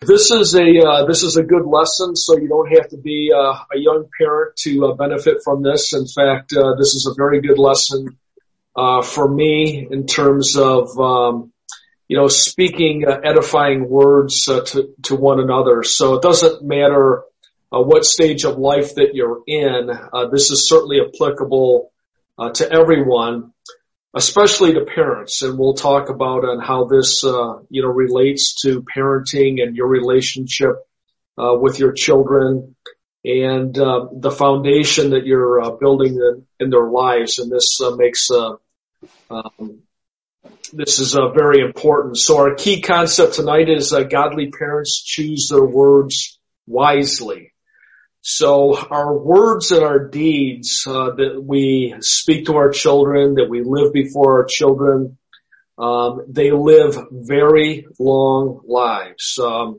This is a uh, this is a good lesson, so you don't have to be uh, a young parent to uh, benefit from this. In fact, uh, this is a very good lesson uh, for me in terms of um, you know speaking uh, edifying words to to one another. So it doesn't matter what stage of life that you're in. this is certainly applicable to everyone especially to parents. And we'll talk about on how this, uh, you know, relates to parenting and your relationship uh, with your children and uh, the foundation that you're uh, building in, in, their lives. And this uh, makes uh, um, this is very important. So our key concept tonight is godly parents choose their words wisely. So our words and our deeds uh, that we speak to our children, that we live before our children, um, they live very long lives. Um,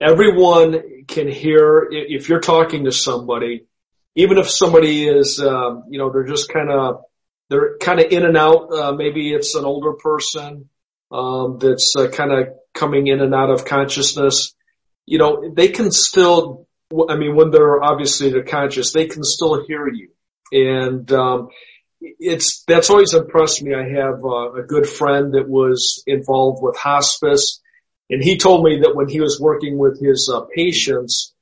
everyone can hear if you're talking to somebody, even if somebody is, um, you know, they're just kind of they're kind of in and out. Uh, maybe it's an older person um, that's uh, kind of coming in and out of consciousness. You know, they can still I mean, when they're obviously they're conscious, they can still hear you. And, um, it's, that's always impressed me. I have uh, a good friend that was involved with hospice and he told me that when he was working with his uh, patients,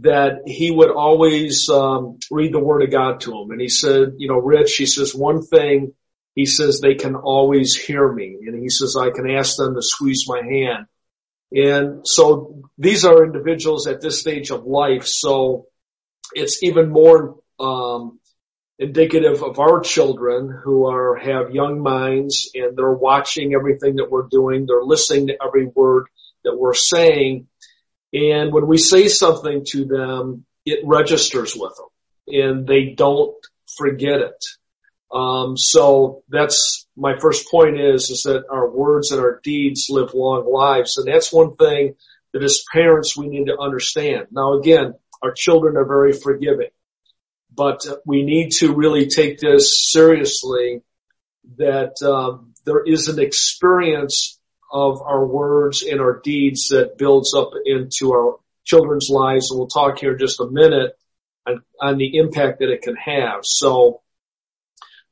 that he would always um, read the Word of God to them. And he said, you know, Rich, he says one thing. He says they can always hear me, and he says I can ask them to squeeze my hand, and so these are individuals at this stage of life. So it's even more, um, indicative of our children who are, have young minds and they're watching everything that we're doing. They're listening to every word that we're saying. And when we say something to them, it registers with them and they don't forget it. Um, so that's my first point is, is that our words and our deeds live long lives. And that's one thing that as parents we need to understand. Now again, our children are very forgiving, but we need to really take this seriously that um, there is an experience of our words and our deeds that builds up into our children's lives. And we'll talk here in just a minute on, on the impact that it can have. So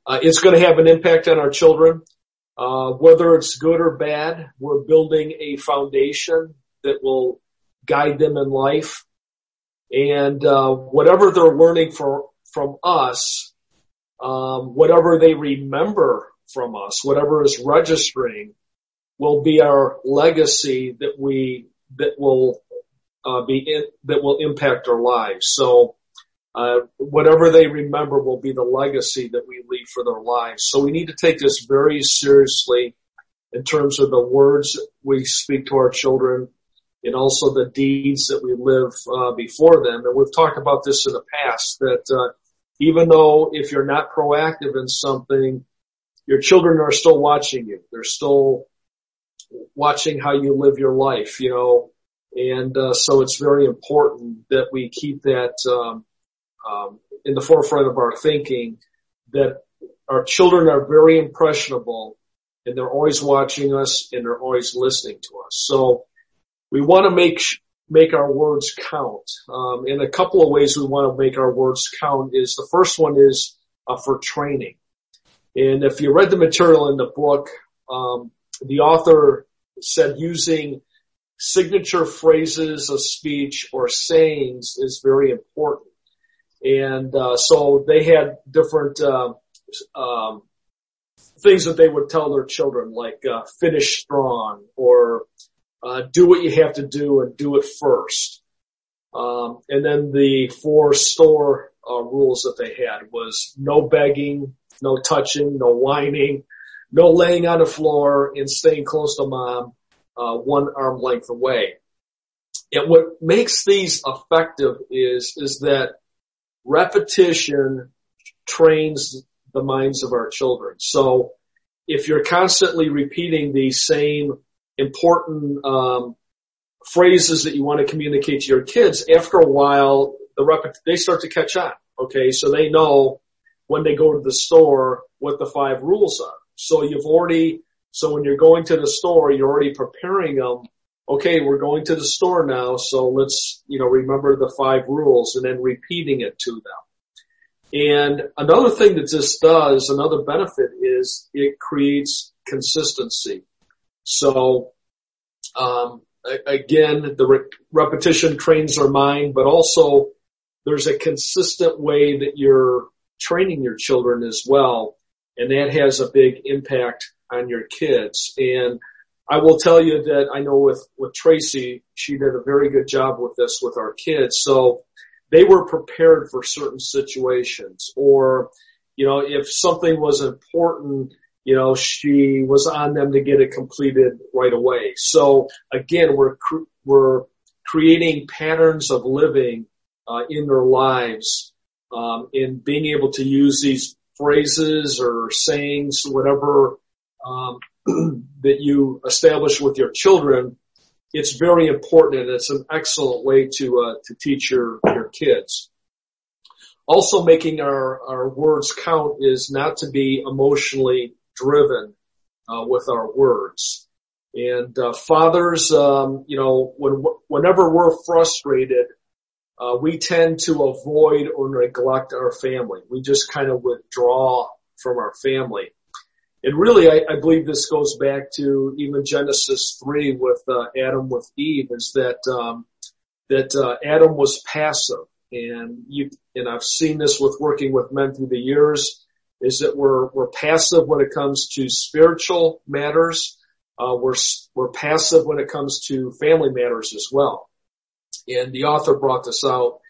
uh, it's going to have an impact on our children. Uh, whether it's good or bad, we're building a foundation that will guide them in life. And uh, whatever they're learning for, from us, um, whatever they remember from us, whatever is registering, will be our legacy that we that will uh, be in, that will impact our lives. So uh, whatever they remember will be the legacy that we leave for their lives. So we need to take this very seriously in terms of the words we speak to our children and also the deeds that we live uh, before them. And we've talked about this in the past that uh, even though if you're not proactive in something, your children are still watching you. They're still watching how you live your life, you know, and uh, so it's very important that we keep that um, um, in the forefront of our thinking that our children are very impressionable and they're always watching us and they're always listening to us. So we want to make make our words count. Um, in a couple of ways we want to make our words count is the first one is uh, for training. And if you read the material in the book, um, the author said using signature phrases of speech or sayings is very important. And uh, so they had different uh, um, things that they would tell their children, like uh, finish strong or uh, do what you have to do and do it first. Um, and then the four store uh, rules that they had was no begging, no touching, no whining, no laying on the floor, and staying close to mom, uh, one arm length away. And what makes these effective is is that repetition trains the minds of our children. So if you're constantly repeating these same important um, phrases that you want to communicate to your kids, after a while, the rep- they start to catch on. Okay, so they know when they go to the store what the five rules are. So you've already, so when you're going to the store, you're already preparing them okay, we're going to the store now, so let's, you know, remember the five rules and then repeating it to them. And another thing that this does, another benefit is it creates consistency. So, um, again, the re- repetition trains our mind, but also there's a consistent way that you're training your children as well. And that has a big impact on your kids. And I will tell you that I know with, with Tracy, she did a very good job with this with our kids. So they were prepared for certain situations or, you know, if something was important, you know, she was on them to get it completed right away. So again, we're, we're creating patterns of living, uh, in their lives, um, in being able to use these phrases or sayings, whatever, um, that you establish with your children it's very important and it's an excellent way to uh, to teach your your kids. Also, making our our words count is not to be emotionally driven uh, with our words. And uh, fathers, um, you know, when whenever we're frustrated, uh, we tend to avoid or neglect our family. We just kind of withdraw from our family and really, I, I, believe this goes back to even Genesis three with uh, Adam with Eve, is that um, that uh, Adam was passive, and you and I've seen this with working with men through the years, is that we're we're passive when it comes to spiritual matters, uh, we're we're passive when it comes to family matters as well. And the author brought this out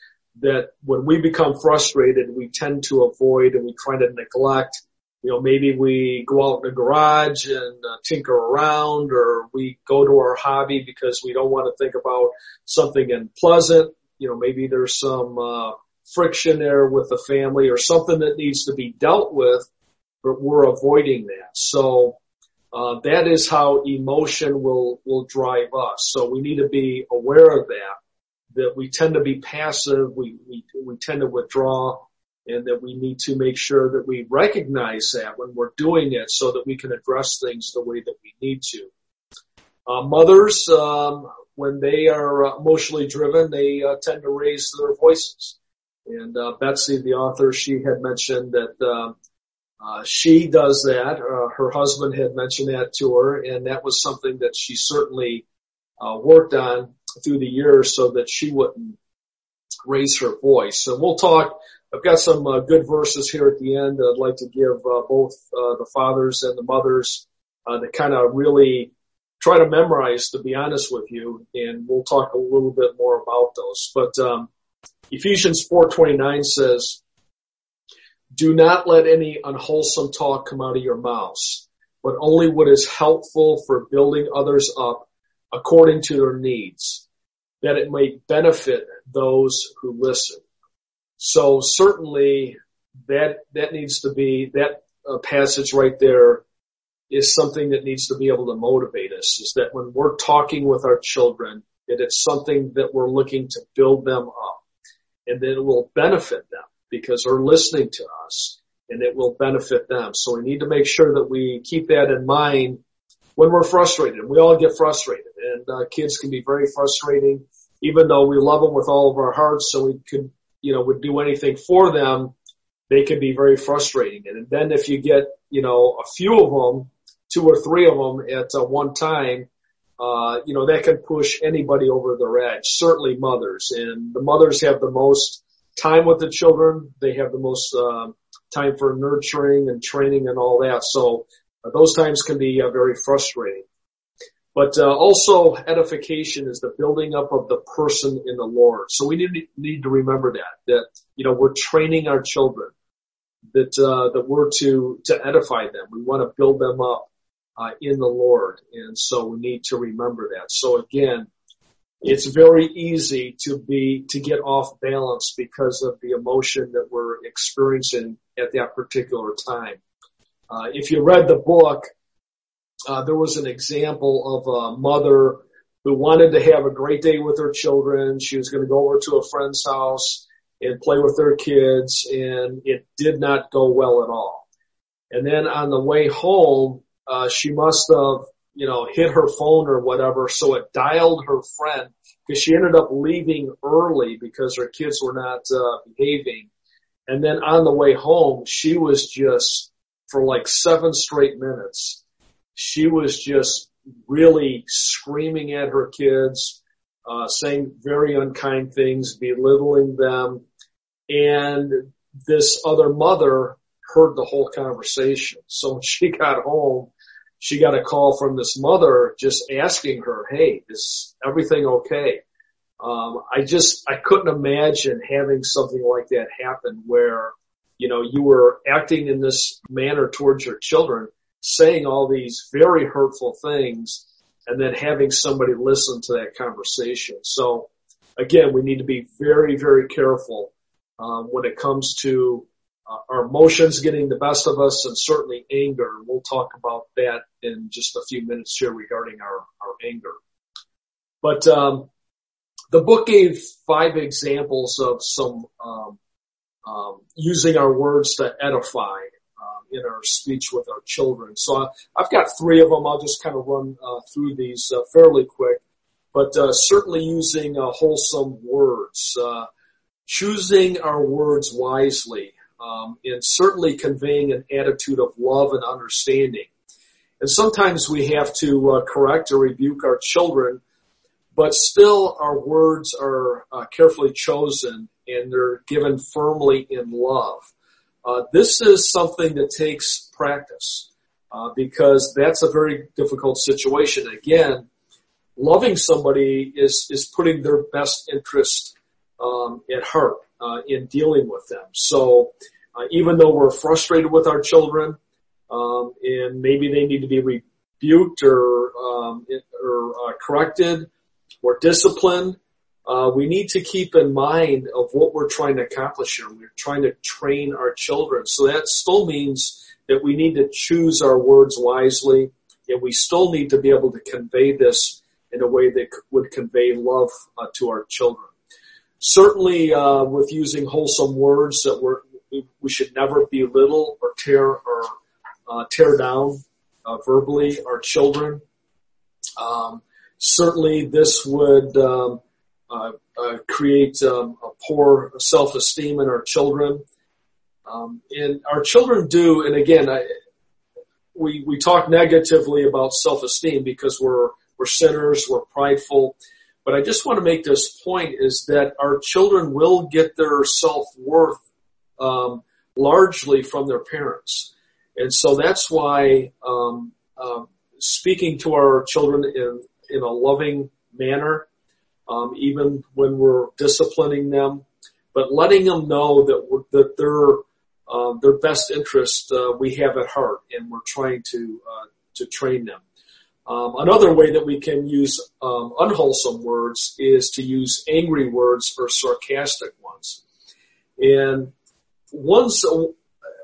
that when we become frustrated, we tend to avoid and we try to neglect you know, maybe we go out in the garage and uh, tinker around or we go to our hobby because we don't want to think about something unpleasant. You know, maybe there's some, uh, friction there with the family or something that needs to be dealt with, but we're avoiding that. So, uh, that is how emotion will, will drive us. So we need to be aware of that, that we tend to be passive. We, we, we tend to withdraw and that we need to make sure that we recognize that when we're doing it so that we can address things the way that we need to. Uh, mothers, um, when they are emotionally driven, they uh, tend to raise their voices. And uh, Betsy, the author, she had mentioned that um, uh, she does that. Uh, her husband had mentioned that to her, and that was something that she certainly uh, worked on through the years so that she wouldn't raise her voice. And we'll talk I've got some uh, good verses here at the end I'd like to give uh, both uh, the fathers and the mothers uh, that kind of really try to memorize, to be honest with you, and we'll talk a little bit more about those. But um, Ephesians 4:29 says, "Do not let any unwholesome talk come out of your mouths, but only what is helpful for building others up according to their needs, that it may benefit those who listen." So certainly that, that needs to be, that uh, passage right there is something that needs to be able to motivate us is that when we're talking with our children, that it's something that we're looking to build them up and that it will benefit them because they're listening to us and it will benefit them. So we need to make sure that we keep that in mind when we're frustrated. We all get frustrated and uh, kids can be very frustrating even though we love them with all of our hearts so we could you know, would do anything for them, they can be very frustrating. And then if you get, you know, a few of them, two or three of them at uh, one time, uh, you know, that can push anybody over their edge, certainly mothers. And the mothers have the most time with the children. They have the most, uh, time for nurturing and training and all that. So uh, those times can be uh, very frustrating. But uh, also edification is the building up of the person in the Lord. So we need, need to remember that, that, you know, we're training our children, that, uh, that we're to, to edify them. We want to build them up, uh, in the Lord. And so we need to remember that. So again, it's very easy to be, to get off balance because of the emotion that we're experiencing at that particular time. Uh, if you read the book, uh, there was an example of a mother who wanted to have a great day with her children. She was going to go over to a friend's house and play with their kids and it did not go well at all. And then on the way home, uh, she must have, you know, hit her phone or whatever. So it dialed her friend because she ended up leaving early because her kids were not uh, behaving. And then on the way home, she was just for like seven straight minutes. She was just really screaming at her kids, uh, saying very unkind things, belittling them. And this other mother heard the whole conversation. So when she got home, she got a call from this mother just asking her, Hey, is everything okay? Um, I just, I couldn't imagine having something like that happen where, you know, you were acting in this manner towards your children, saying all these very hurtful things, and then having somebody listen to that conversation. So again, we need to be very, very careful um, when it comes to uh, our emotions getting the best of us and certainly anger. We'll talk about that in just a few minutes here regarding our, our anger. But um, the book gave five examples of some um, um, using our words to edify in our speech with our children. So I, have got three of them. I'll just kind of run uh, through these uh, fairly quick, but uh, certainly using uh, wholesome words, uh, choosing our words wisely, um, and certainly conveying an attitude of love and understanding. And sometimes we have to correct or rebuke our children but still our words are carefully chosen and they're given firmly in love. Uh, this is something that takes practice uh, because that's a very difficult situation. Again, loving somebody is is putting their best interest um, at heart uh, in dealing with them. So uh, even though we're frustrated with our children um, and maybe they need to be rebuked or um, or uh, corrected or disciplined, uh, we need to keep in mind of what we're trying to accomplish here. We're trying to train our children. So that still means that we need to choose our words wisely and we still need to be able to convey this in a way that would convey love uh, to our children. Certainly, uh, with using wholesome words that we're, we should never belittle or tear or uh, tear down uh, verbally our children. Um, certainly this would um, uh, uh, create um, a poor self-esteem in our children. Um, and our children do, and again, I, we we talk negatively about self-esteem because we're we're sinners, we're prideful. But I just want to make this point is that our children will get their self-worth um, largely from their parents. And so that's why um, uh, speaking to our children in in a loving manner, um, even when we're disciplining them, but letting them know that that their um, their best interest uh, we have at heart, and we're trying to uh, to train them. Um, another way that we can use um, unwholesome words is to use angry words or sarcastic ones. And once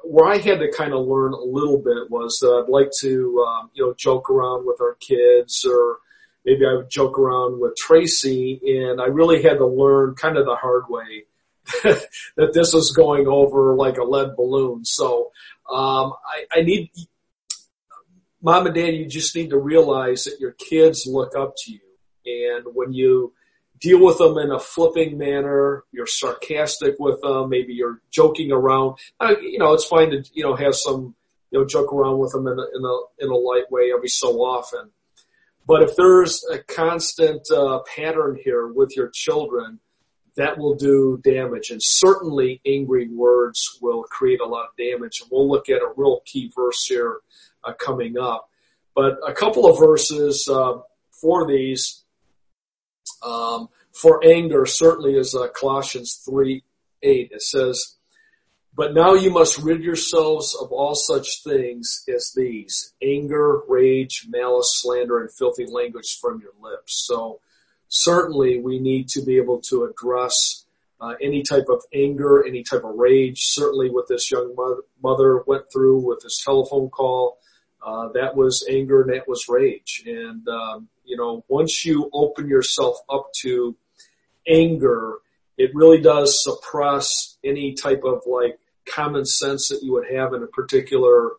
where I had to kind of learn a little bit was that I'd like to, um, you know, joke around with our kids or maybe I would joke around with Tracy and I really had to learn kind of the hard way that this was going over like a lead balloon. So, um, I, I need, mom and dad, you just need to realize that your kids look up to you. And when you deal with them in a flipping manner, you're sarcastic with them, maybe you're joking around, uh, you know, it's fine to, you know, have some, you know, joke around with them in a, in a, in a light way every so often. But if there's a constant uh, pattern here with your children, that will do damage. And certainly angry words will create a lot of damage. And we'll look at a real key verse here uh, coming up. But a couple of verses uh, for these, um, for anger certainly is uh, Colossians 3, 8. It says, but now you must rid yourselves of all such things as these, anger, rage, malice, slander, and filthy language from your lips. So certainly we need to be able to address uh, any type of anger, any type of rage. Certainly what this young mother, mother went through with this telephone call, uh, that was anger and that was rage. And, um, you know, once you open yourself up to anger, it really does suppress any type of like common sense that you would have in a particular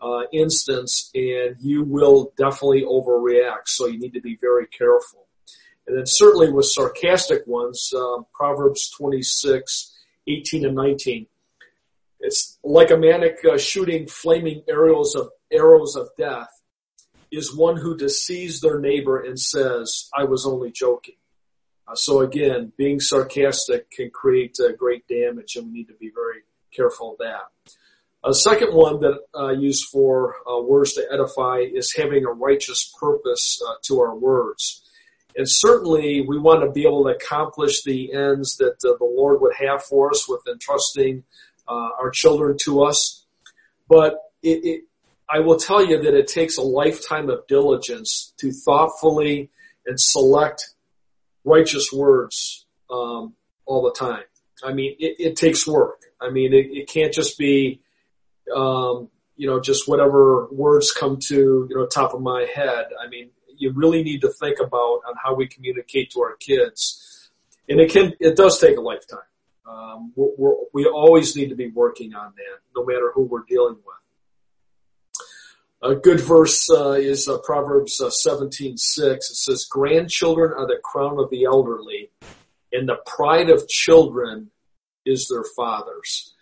uh, instance and you will definitely overreact. So you need to be very careful. And then certainly with sarcastic ones, uh, Proverbs 26, 18 and 19. It's like a manic uh, shooting flaming arrows of arrows of death is one who deceives their neighbor and says, I was only joking. Uh, so again, being sarcastic can create uh, great damage and we need to be very careful of that. A second one that I use for uh, words to edify is having a righteous purpose uh, to our words. And certainly we want to be able to accomplish the ends that uh, the Lord would have for us with entrusting uh, our children to us. But it, it, I will tell you that it takes a lifetime of diligence to thoughtfully and select righteous words um, all the time. I mean, it, it takes work. I mean, it, it can't just be, um, you know, just whatever words come to, you know, top of my head. I mean, you really need to think about on how we communicate to our kids. And it can, it does take a lifetime. Um, we're, we're, we always need to be working on that, no matter who we're dealing with. A good verse uh, is uh, Proverbs uh, 17:6. It says, "Grandchildren are the crown of the elderly, and the pride of children is their fathers."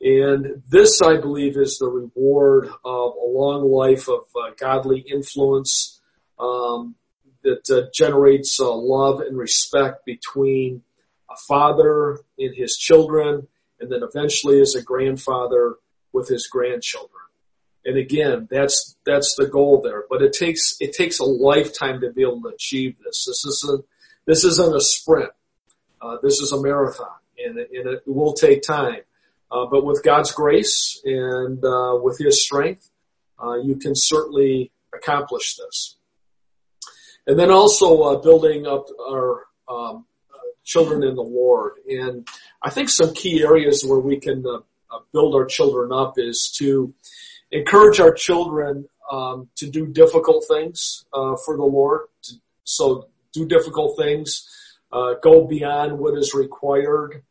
And this, I believe, is the reward of a long life of uh, godly influence um, that uh, generates uh, love and respect between a father and his children, and then eventually as a grandfather with his grandchildren. And again, that's, that's the goal there. But it takes, it takes a lifetime to be able to achieve this. This isn't, this isn't a sprint. Uh, this is a marathon and, and it will take time. Uh, but with God's grace and, uh, with His strength, uh, you can certainly accomplish this. And then also, uh, building up our, um, children in the Lord. And I think some key areas where we can uh, build our children up is to encourage our children um, to do difficult things for the Lord. To, so do difficult things, uh, go beyond what is required,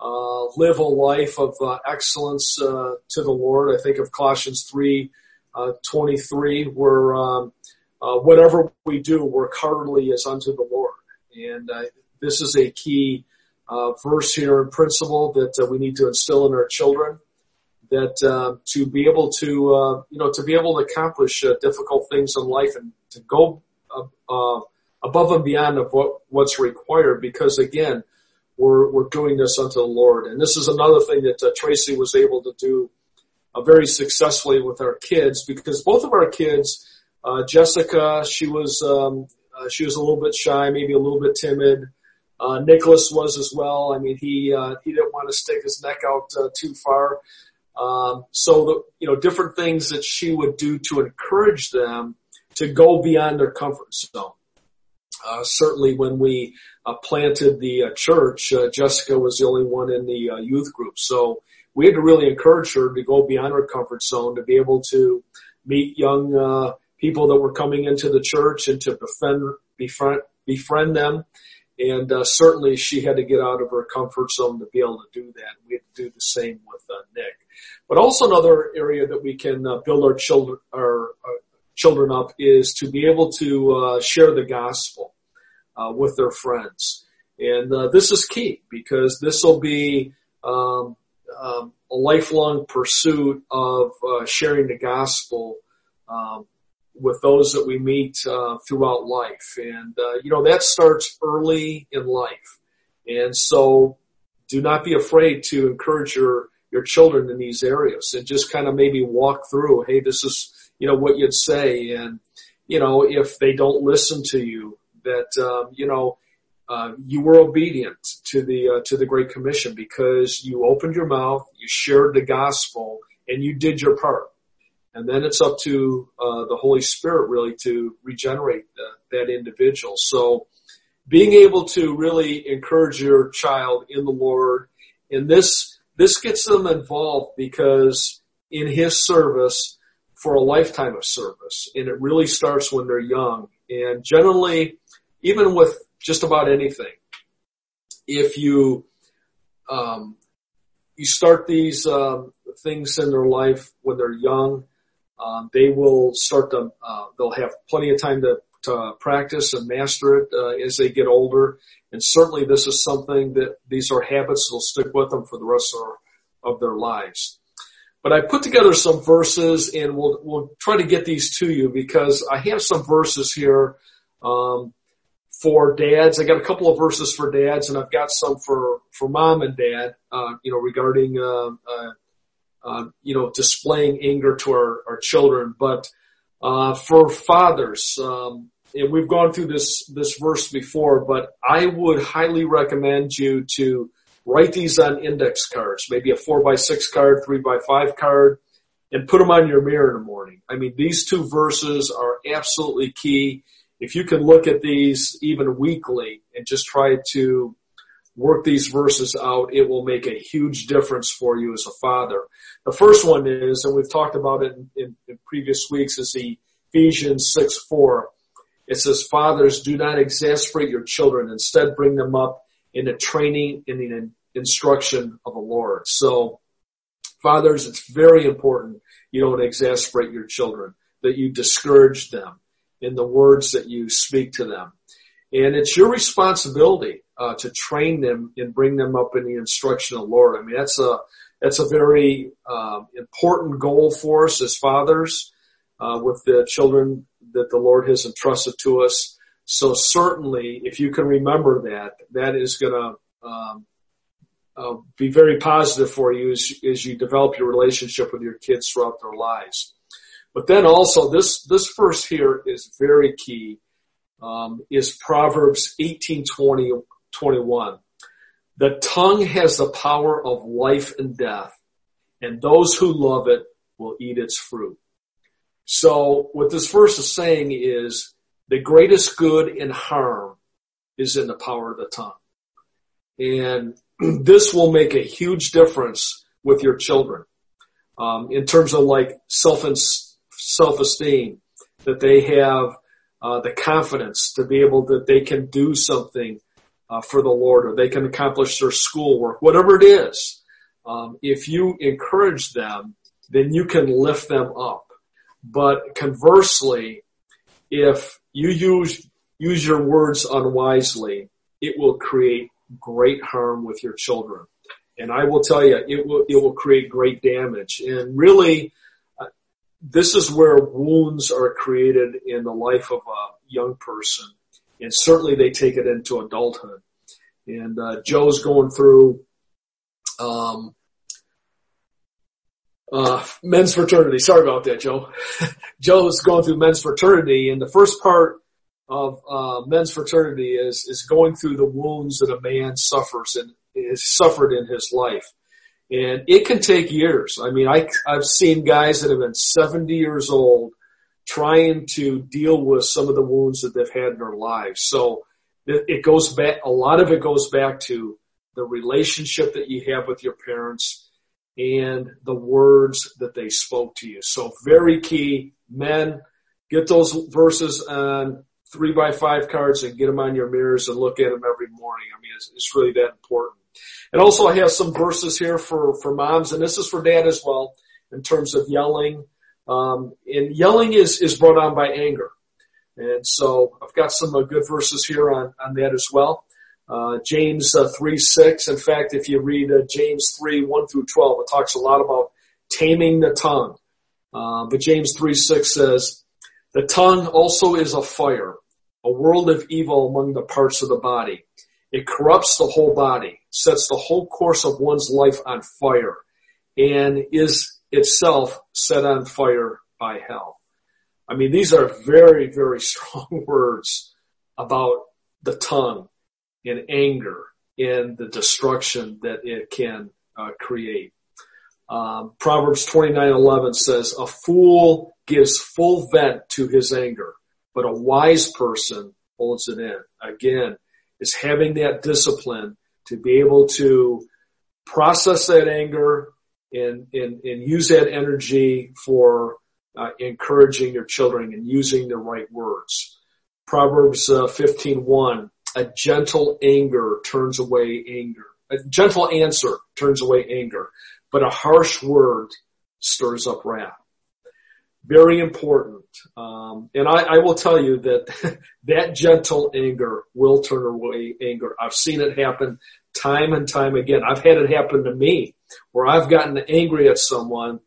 uh, live a life of uh, excellence to the Lord. I think of Colossians three twenty three, where um, whatever we do, work heartily as unto the Lord. And this is a key uh, verse here in principle that uh, we need to instill in our children. That uh, to be able to, uh, you know, to be able to accomplish uh, difficult things in life and to go uh, above and beyond of what what's required, because again, we're we're doing this unto the Lord, and this is another thing that Tracy was able to do very successfully with our kids, because both of our kids, Jessica, she was um, she was a little bit shy, maybe a little bit timid. Uh, Nicholas was as well. I mean, he uh, he didn't want to stick his neck out uh, too far. Um, so the you know different things that she would do to encourage them to go beyond their comfort zone. Uh, certainly, when we uh, planted the uh, church, uh, Jessica was the only one in the uh, youth group, so we had to really encourage her to go beyond her comfort zone to be able to meet young uh, people that were coming into the church and to befriend befriend befriend them and certainly she had to get out of her comfort zone to be able to do that. We had to do the same with Nick. But also another area that we can build our children, our uh, children up is to be able to uh, share the gospel uh, with their friends. And this is key because this will be um, um, a lifelong pursuit of sharing the gospel um, with those that we meet uh, throughout life. And uh, you know that starts early in life, and so do not be afraid to encourage your your children in these areas and just kind of maybe walk through. Hey, this is you know what you'd say, and you know if they don't listen to you, that um, you know. Uh, you were obedient to the uh, to the Great Commission because you opened your mouth, you shared the gospel, and you did your part and then it's up to uh, the Holy Spirit really to regenerate the, that individual. So being able to really encourage your child in the Lord, and this this gets them involved because in His service for a lifetime of service, and it really starts when they're young. And generally, even with just about anything, if you um, you start these um, things in their life when they're young, um, they will start to, uh, they'll have plenty of time to, to practice and master it uh, as they get older. And certainly this is something that these are habits that will stick with them for the rest of, of their lives. But I put together some verses and we'll, we'll try to get these to you because I have some verses here, um, for dads. I got a couple of verses for dads and I've got some for, for mom and dad, uh, you know, regarding, uh, uh, uh, you know, displaying anger to our, our children. But, uh, for fathers, um, and we've gone through this, this verse before, but I would highly recommend you to write these on index cards, maybe a four by six card, three by five card, and put them on your mirror in the morning. I mean, these two verses are absolutely key. If you can look at these even weekly and just try to work these verses out, it will make a huge difference for you as a father. The first one is, and we've talked about it in, in, previous weeks, is the Ephesians 6, 4. It says, fathers, do not exasperate your children. Instead, bring them up in the training and the instruction of the Lord. So, fathers, it's very important you don't exasperate your children, that you discourage them in the words that you speak to them. And it's your responsibility uh, to train them and bring them up in the instruction of the Lord. I mean, that's a that's a very um, important goal for us as fathers uh, with the children that the Lord has entrusted to us. So certainly, if you can remember that, that is going to um, uh, be very positive for you as, as you develop your relationship with your kids throughout their lives. But then also this this verse here is very key. Um, is Proverbs 18, 20, 21. The tongue has the power of life and death, and those who love it will eat its fruit. So what this verse is saying is the greatest good and harm is in the power of the tongue. And this will make a huge difference with your children. Um, in terms of like self self-esteem, that they have uh, the confidence to be able that they can do something uh, for the Lord or they can accomplish their schoolwork, whatever it is. Um, if you encourage them, then you can lift them up. But conversely, if you use use your words unwisely, it will create great harm with your children. And I will tell you, it will it will create great damage. And really, uh, this is where wounds are created in the life of a young person, and certainly they take it into adulthood. And uh, Joe's going through um, uh, men's fraternity. Sorry about that, Joe. Joe's going through men's fraternity, and the first part of uh, men's fraternity is is going through the wounds that a man suffers and has suffered in his life, and it can take years. I mean, I I've seen guys that have been 70 years old trying to deal with some of the wounds that they've had in their lives. So it, it goes back. A lot of it goes back to the relationship that you have with your parents and the words that they spoke to you. So very key, men, get those verses on three by five cards and get them on your mirrors and look at them every morning. I mean, it's, it's really that important. And also I have some verses here for, for moms and this is for dad as well in terms of yelling. Um, and yelling is, is brought on by anger. And so I've got some uh, good verses here on, on that as well. Uh, James uh, 3, 6. In fact, if you read uh, James 3, 1 through 12, it talks a lot about taming the tongue. Uh, but James 3, 6 says, the tongue also is a fire, a world of evil among the parts of the body. It corrupts the whole body, sets the whole course of one's life on fire, and is itself set on fire by hell. I mean, these are very, very strong words about the tongue and anger and the destruction that it can uh, create. Um, Proverbs 29:11 says, "A fool gives full vent to his anger, but a wise person holds it in." Again, is having that discipline to be able to process that anger and and, and use that energy for uh, encouraging your children and using the right words. Proverbs uh, 15:1 a gentle anger turns away anger. A gentle answer turns away anger, but a harsh word stirs up wrath. Very important. Um, and I, I will tell you that that gentle anger will turn away anger. I've seen it happen time and time again. I've had it happen to me where I've gotten angry at someone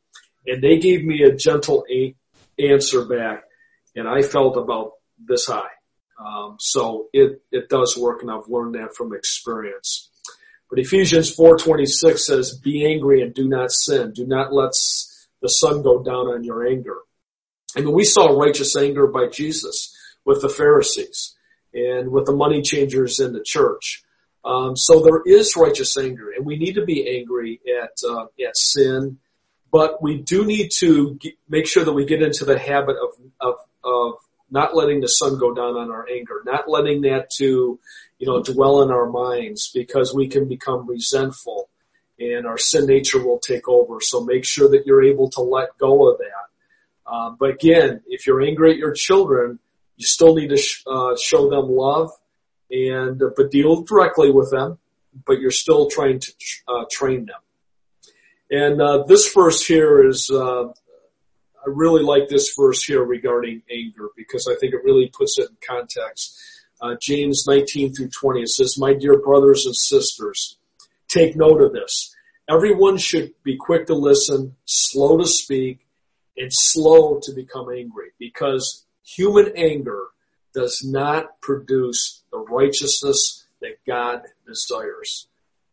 and they gave me a gentle a- answer back and I felt about this high. Um, so it, it does work and I've learned that from experience. But Ephesians 4.26 says, be angry and do not sin. Do not let the sun go down on your anger. I mean, we saw righteous anger by Jesus with the Pharisees and with the money changers in the church. Um, so there is righteous anger, and we need to be angry at uh, at sin, but we do need to get, make sure that we get into the habit of, of of not letting the sun go down on our anger, not letting that to you know dwell in our minds, because we can become resentful, and our sin nature will take over. So make sure that you're able to let go of that. Uh, but again, if you're angry at your children, you still need to sh- uh, show them love and uh, but deal directly with them, but you're still trying to uh, train them. And uh, this verse here is, uh, I really like this verse here regarding anger because I think it really puts it in context. Uh, James 19 through 20, it says, My dear brothers and sisters, take note of this. Everyone should be quick to listen, slow to speak, and slow to become angry because human anger does not produce the righteousness that God desires.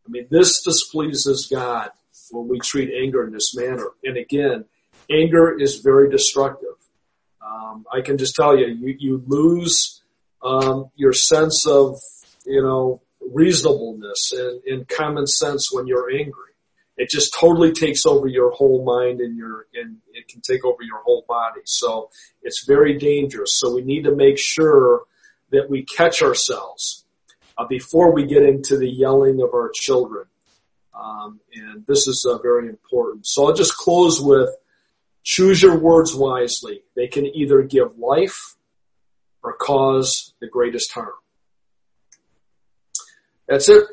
I mean, this displeases God when we treat anger in this manner. And again, anger is very destructive. Um, I can just tell you, you, you lose um, your sense of, you know, reasonableness and, and common sense when you're angry. It just totally takes over your whole mind and your, and it can take over your whole body. So it's very dangerous. So we need to make sure that we catch ourselves uh, before we get into the yelling of our children. Um, and this is uh, very important. So I'll just close with choose your words wisely. They can either give life or cause the greatest harm. That's it